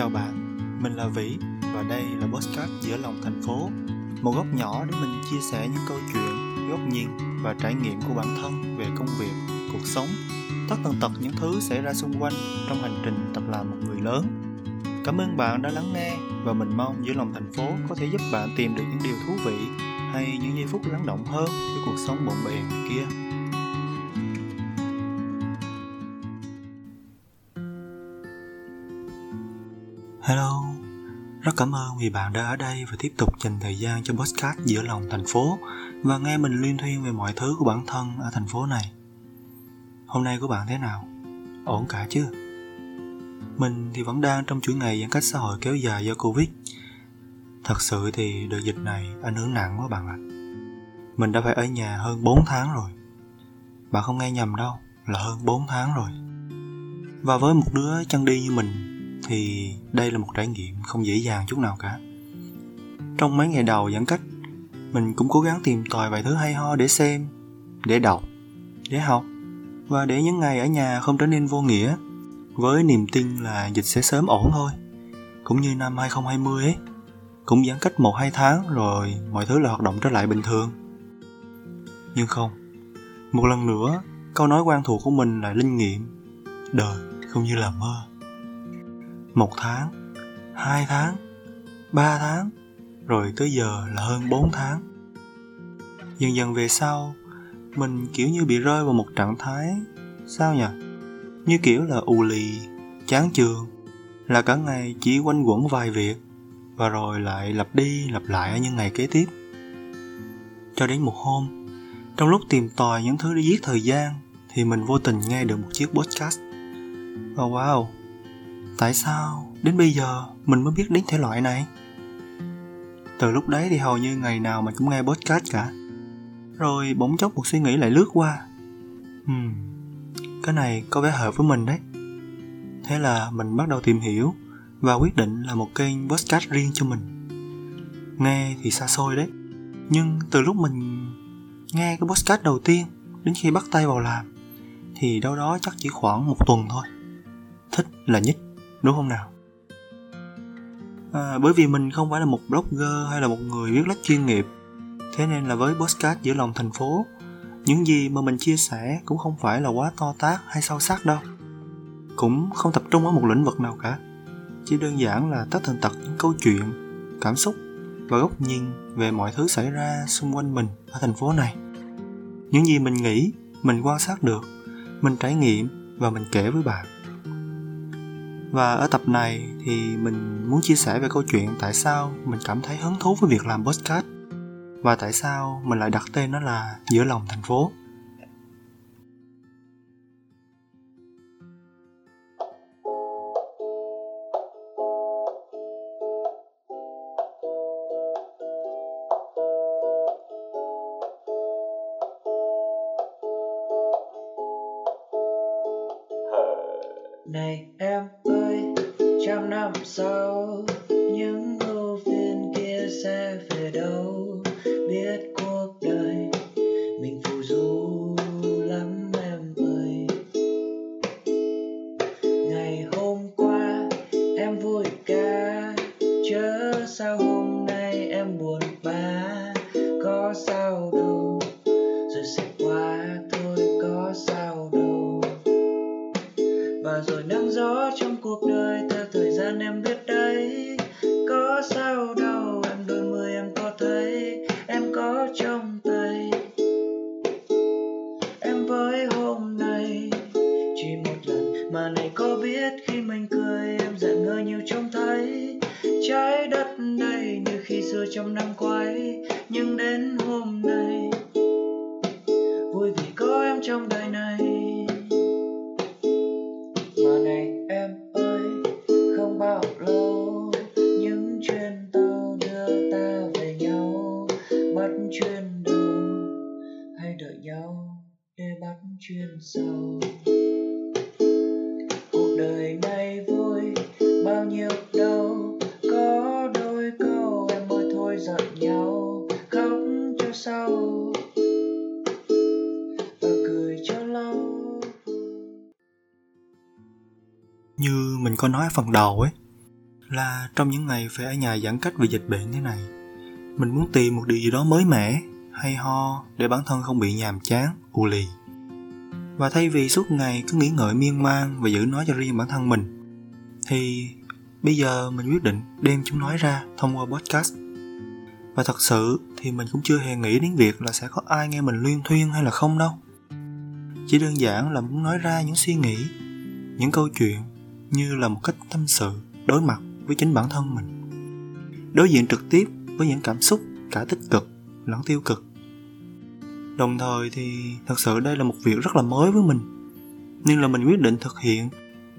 Chào bạn, mình là Vĩ và đây là Postcard giữa lòng thành phố. Một góc nhỏ để mình chia sẻ những câu chuyện, góc nhìn và trải nghiệm của bản thân về công việc, cuộc sống. Tất tần tật những thứ xảy ra xung quanh trong hành trình tập làm một người lớn. Cảm ơn bạn đã lắng nghe và mình mong giữa lòng thành phố có thể giúp bạn tìm được những điều thú vị hay những giây phút lắng động hơn với cuộc sống bộn bề kia. Hello, rất cảm ơn vì bạn đã ở đây và tiếp tục dành thời gian cho podcast giữa lòng thành phố và nghe mình liên thuyên về mọi thứ của bản thân ở thành phố này. Hôm nay của bạn thế nào? Ổn cả chứ? Mình thì vẫn đang trong chuỗi ngày giãn cách xã hội kéo dài do Covid. Thật sự thì đợt dịch này ảnh hưởng nặng quá bạn ạ. Mình đã phải ở nhà hơn 4 tháng rồi. Bạn không nghe nhầm đâu, là hơn 4 tháng rồi. Và với một đứa chân đi như mình thì đây là một trải nghiệm không dễ dàng chút nào cả. Trong mấy ngày đầu giãn cách, mình cũng cố gắng tìm tòi vài thứ hay ho để xem, để đọc, để học, và để những ngày ở nhà không trở nên vô nghĩa. Với niềm tin là dịch sẽ sớm ổn thôi, cũng như năm 2020 ấy, cũng giãn cách một hai tháng rồi mọi thứ là hoạt động trở lại bình thường. Nhưng không, một lần nữa, câu nói quen thuộc của mình là linh nghiệm, đời không như là mơ một tháng, hai tháng, ba tháng, rồi tới giờ là hơn bốn tháng. Dần dần về sau, mình kiểu như bị rơi vào một trạng thái, sao nhỉ như kiểu là ù lì, chán chường, là cả ngày chỉ quanh quẩn vài việc, và rồi lại lặp đi lặp lại ở những ngày kế tiếp. Cho đến một hôm, trong lúc tìm tòi những thứ để giết thời gian, thì mình vô tình nghe được một chiếc podcast. Oh wow tại sao đến bây giờ mình mới biết đến thể loại này? Từ lúc đấy thì hầu như ngày nào mình cũng nghe podcast cả. Rồi bỗng chốc một suy nghĩ lại lướt qua. Hmm, cái này có vẻ hợp với mình đấy. Thế là mình bắt đầu tìm hiểu và quyết định là một kênh podcast riêng cho mình. Nghe thì xa xôi đấy nhưng từ lúc mình nghe cái podcast đầu tiên đến khi bắt tay vào làm thì đâu đó chắc chỉ khoảng một tuần thôi. Thích là nhất đúng không nào? À, bởi vì mình không phải là một blogger hay là một người viết lách chuyên nghiệp thế nên là với podcast giữa lòng thành phố những gì mà mình chia sẻ cũng không phải là quá to tát hay sâu sắc đâu. Cũng không tập trung ở một lĩnh vực nào cả chỉ đơn giản là tất tần tật những câu chuyện cảm xúc và góc nhìn về mọi thứ xảy ra xung quanh mình ở thành phố này. Những gì mình nghĩ mình quan sát được mình trải nghiệm và mình kể với bạn và ở tập này thì mình muốn chia sẻ về câu chuyện tại sao mình cảm thấy hứng thú với việc làm podcast. Và tại sao mình lại đặt tên nó là giữa lòng thành phố. Mà này có biết khi mình cười em giận ngơ nhiều trông thấy. Trái đất đây như khi xưa trong năm quay nhưng đến hôm nay, vui vì có em trong đời này. Mà này em ơi, không bao lâu, những chuyến tàu đưa ta về nhau, bắt chuyến đầu, hay đợi nhau để bắt chuyến sau đời này vui. Bao nhiêu đâu có đôi câu em ơi, thôi giận nhau, khóc cho sau và cười cho lâu. Như mình có nói ở phần đầu ấy, là trong những ngày phải ở nhà giãn cách vì dịch bệnh thế này, mình muốn tìm một điều gì đó mới mẻ, hay ho để bản thân không bị nhàm chán u lì và thay vì suốt ngày cứ nghĩ ngợi miên man và giữ nó cho riêng bản thân mình, thì bây giờ mình quyết định đem chúng nói ra thông qua podcast. Và thật sự thì mình cũng chưa hề nghĩ đến việc là sẽ có ai nghe mình luyên thuyên hay là không đâu. Chỉ đơn giản là muốn nói ra những suy nghĩ, những câu chuyện như là một cách tâm sự, đối mặt với chính bản thân mình. Đối diện trực tiếp với những cảm xúc, cả tích cực lẫn tiêu cực đồng thời thì thật sự đây là một việc rất là mới với mình. Nên là mình quyết định thực hiện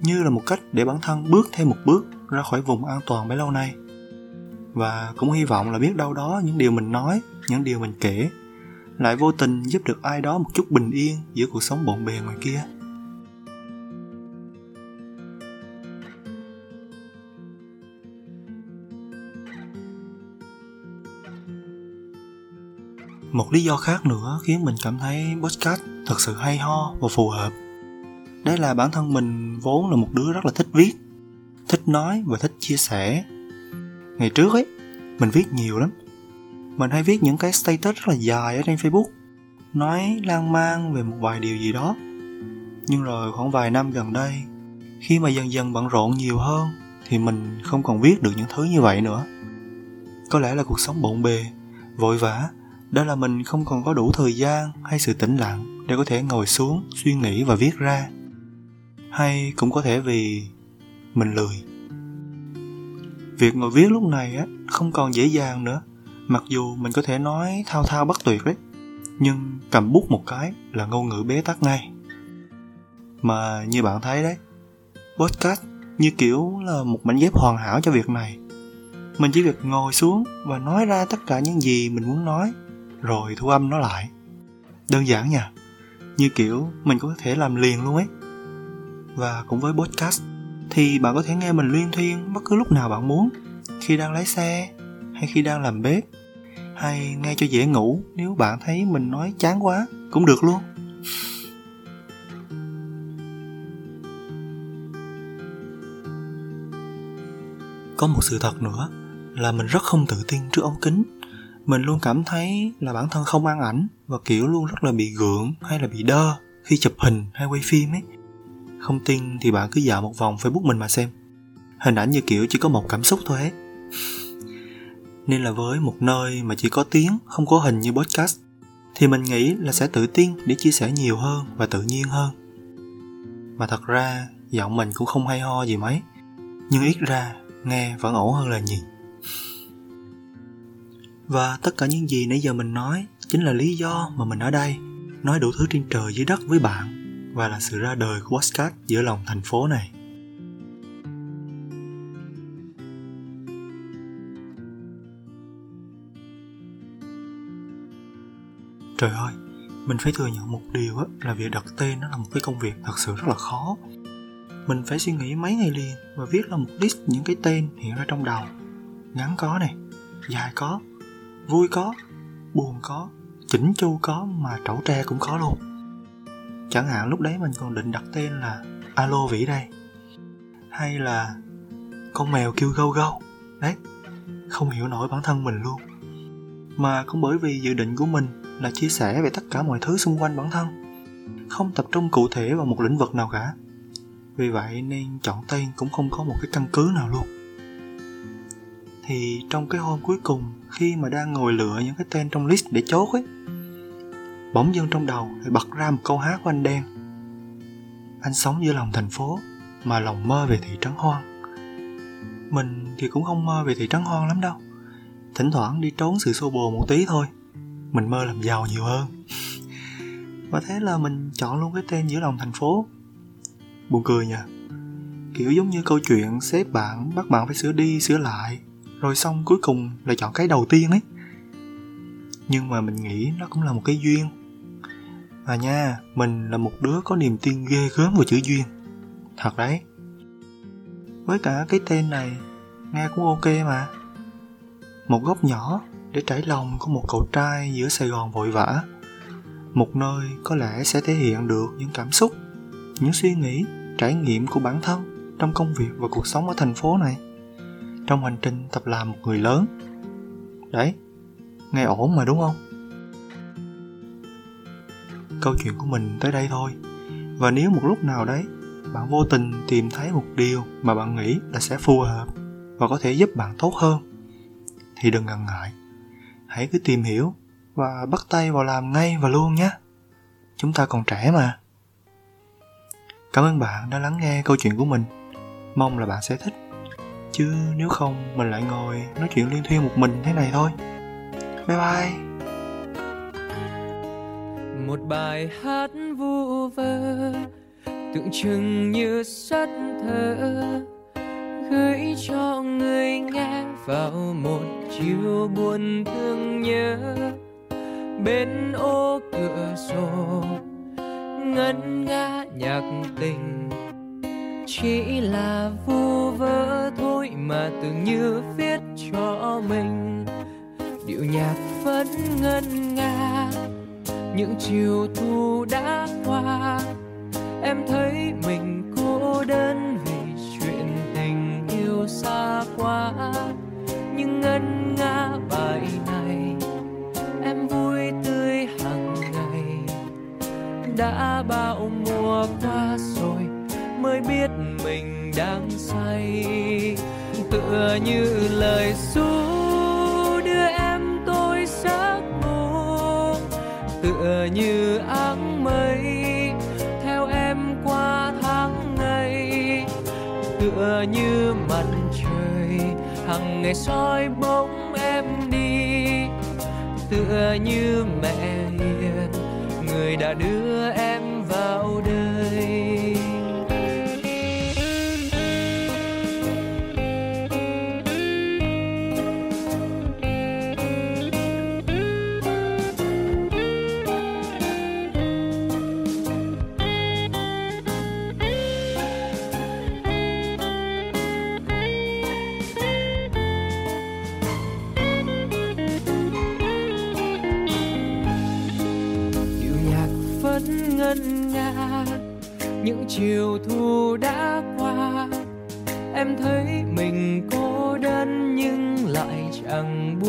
như là một cách để bản thân bước thêm một bước ra khỏi vùng an toàn bấy lâu nay. Và cũng hy vọng là biết đâu đó những điều mình nói, những điều mình kể lại vô tình giúp được ai đó một chút bình yên giữa cuộc sống bộn bề ngoài kia. Một lý do khác nữa khiến mình cảm thấy podcast thật sự hay ho và phù hợp. Đấy là bản thân mình vốn là một đứa rất là thích viết, thích nói và thích chia sẻ. Ngày trước ấy, mình viết nhiều lắm. Mình hay viết những cái status rất là dài ở trên facebook, nói lan man về một vài điều gì đó. Nhưng rồi khoảng vài năm gần đây, khi mà dần dần bận rộn nhiều hơn, thì mình không còn viết được những thứ như vậy nữa. Có lẽ là cuộc sống bộn bề, vội vã đó là mình không còn có đủ thời gian hay sự tĩnh lặng để có thể ngồi xuống, suy nghĩ và viết ra. Hay cũng có thể vì mình lười. Việc ngồi viết lúc này á, không còn dễ dàng nữa. Mặc dù mình có thể nói thao thao bất tuyệt đấy, nhưng cầm bút một cái là ngôn ngữ bế tắc ngay. Mà như bạn thấy đấy, podcast như kiểu là một mảnh ghép hoàn hảo cho việc này. Mình chỉ việc ngồi xuống và nói ra tất cả những gì mình muốn nói rồi thu âm nó lại. Đơn giản nha, như kiểu mình có thể làm liền luôn ấy. Và cũng với podcast, thì bạn có thể nghe mình luyên thuyên bất cứ lúc nào bạn muốn, khi đang lái xe, hay khi đang làm bếp, hay nghe cho dễ ngủ nếu bạn thấy mình nói chán quá cũng được luôn. Có một sự thật nữa là mình rất không tự tin trước ống kính mình luôn cảm thấy là bản thân không ăn ảnh và, kiểu, luôn rất là bị gượng hay là bị đơ khi chụp hình hay quay phim ấy. Không tin thì bạn cứ dạo một vòng facebook mình mà xem. Hình ảnh như, kiểu, chỉ có một cảm xúc thôi ấy. Nên là với một nơi mà chỉ có tiếng, không có hình như podcast, thì mình nghĩ là sẽ tự tin để chia sẻ nhiều hơn và tự nhiên hơn. Mà thật ra, giọng mình cũng không hay ho gì mấy, nhưng ít ra nghe vẫn ổn hơn là nhìn. và tất cả những gì nãy giờ mình nói chính là lý do mà mình ở đây, nói đủ thứ trên trời dưới đất với bạn và là sự ra đời của podcast giữa lòng thành phố này. Trời ơi, mình phải thừa nhận một điều á, là việc đặt tên nó là một cái công việc thật sự rất là khó. Mình phải suy nghĩ mấy ngày liền và viết ra một list những cái tên hiện ra trong đầu. Ngắn có này, dài có vui có, buồn có, chỉnh chu có mà trẩu tre cũng có luôn. Chẳng hạn lúc đấy mình còn định đặt tên là alo vĩ đây. Hay là con mèo kêu gâu gâu. Đấy, không hiểu nổi bản thân mình luôn. Mà cũng bởi vì dự định của mình là chia sẻ về tất cả mọi thứ xung quanh bản thân. Không tập trung cụ thể vào một lĩnh vực nào cả. Vì vậy nên chọn tên cũng không có một cái căn cứ nào luôn thì trong cái hôm cuối cùng khi mà đang ngồi lựa những cái tên trong list để chốt ấy, bỗng dưng trong đầu lại bật ra một câu hát của anh đen. Anh sống giữa lòng thành phố mà lòng mơ về thị trấn hoang. Mình thì cũng không mơ về thị trấn hoang lắm đâu. Thỉnh thoảng đi trốn sự xô bồ một tí thôi, mình mơ làm giàu nhiều hơn. Và thế là mình chọn luôn cái tên giữa lòng thành phố. Buồn cười nha kiểu giống như câu chuyện sếp bạn, bắt bạn phải sửa đi sửa lại rồi xong cuối cùng là chọn cái đầu tiên ấy. Nhưng mà mình nghĩ nó cũng là một cái duyên. Và nha, mình là một đứa có niềm tin ghê gớm vào chữ duyên. Thật đấy. Với cả cái tên này, nghe cũng ok mà. Một góc nhỏ để trải lòng của một cậu trai giữa sài gòn vội vã. Một nơi có lẽ sẽ thể hiện được những cảm xúc, những suy nghĩ, trải nghiệm của bản thân trong công việc và cuộc sống ở thành phố này trong hành trình tập làm một người lớn. Đấy, nghe ổn mà đúng không? Câu chuyện của mình tới đây thôi. Và nếu một lúc nào đấy bạn vô tình tìm thấy một điều mà bạn nghĩ là sẽ phù hợp và có thể giúp bạn tốt hơn, thì đừng ngần ngại. Hãy cứ tìm hiểu và bắt tay vào làm ngay và luôn nhé. Chúng ta còn trẻ mà. Cảm ơn bạn đã lắng nghe câu chuyện của mình. Mong là bạn sẽ thích chứ nếu không, mình lại ngồi nói chuyện liên thuyên một mình thế này thôi. Bye bye. Một bài hát vu vơ, tượng trưng như sắt thơ gửi cho người nghe vào một chiều buồn thương nhớ. Bên ô cửa sổ, ngân nga nhạc tình, chỉ là vu vơ lối mà tưởng như viết cho mình. Điệu nhạc vẫn ngân nga, những chiều thu đã qua. Em thấy mình cô đơn vì chuyện tình yêu xa quá. Nhưng ngân nga bài này, em vui tươi hàng ngày. Đã bao mùa qua rồi, mới biết mình đang say tựa như lời ru đưa em tôi giấc ngủ tựa như áng mây theo em qua tháng ngày, tựa như mặt trời hằng ngày soi bóng em đi, tựa như mẹ hiền người đã đưa em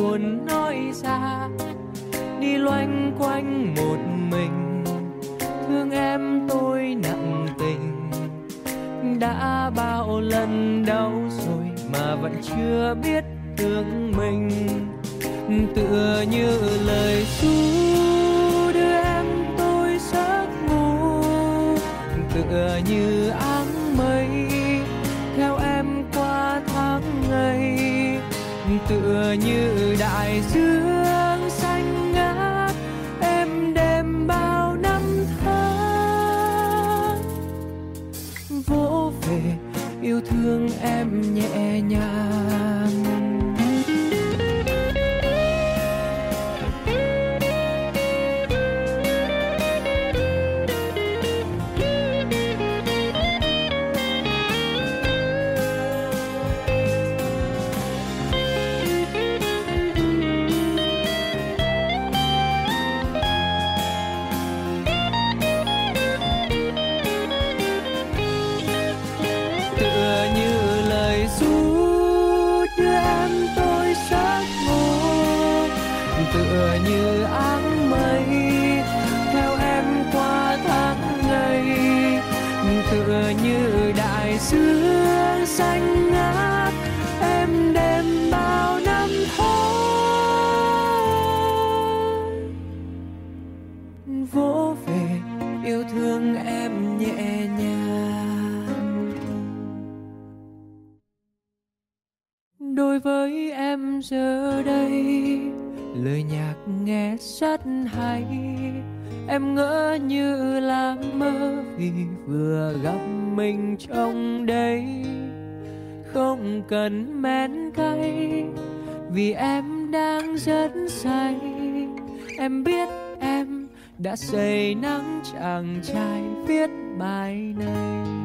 muốn buồn nói ra. Đi loanh quanh một mình, thương em tôi nặng tình. Đã bao lần đau rồi mà vẫn chưa biết thương mình. Tựa như lời ru đưa em tôi giấc ngủ. Tựa như tựa như đại dương xanh ngát, em đêm bao năm tháng. Vỗ về, yêu thương em nhẹ nhàng. Xưa xanh ngát, em đêm bao năm tháng vỗ về, yêu thương em nhẹ nhàng. Đối với em giờ đây, lời nhạc nghe rất hay em ngỡ như là mơ vì vừa gặp mình trong đây không cần men cay vì em đang rất say. Em biết em đã say nắng chàng trai viết bài này.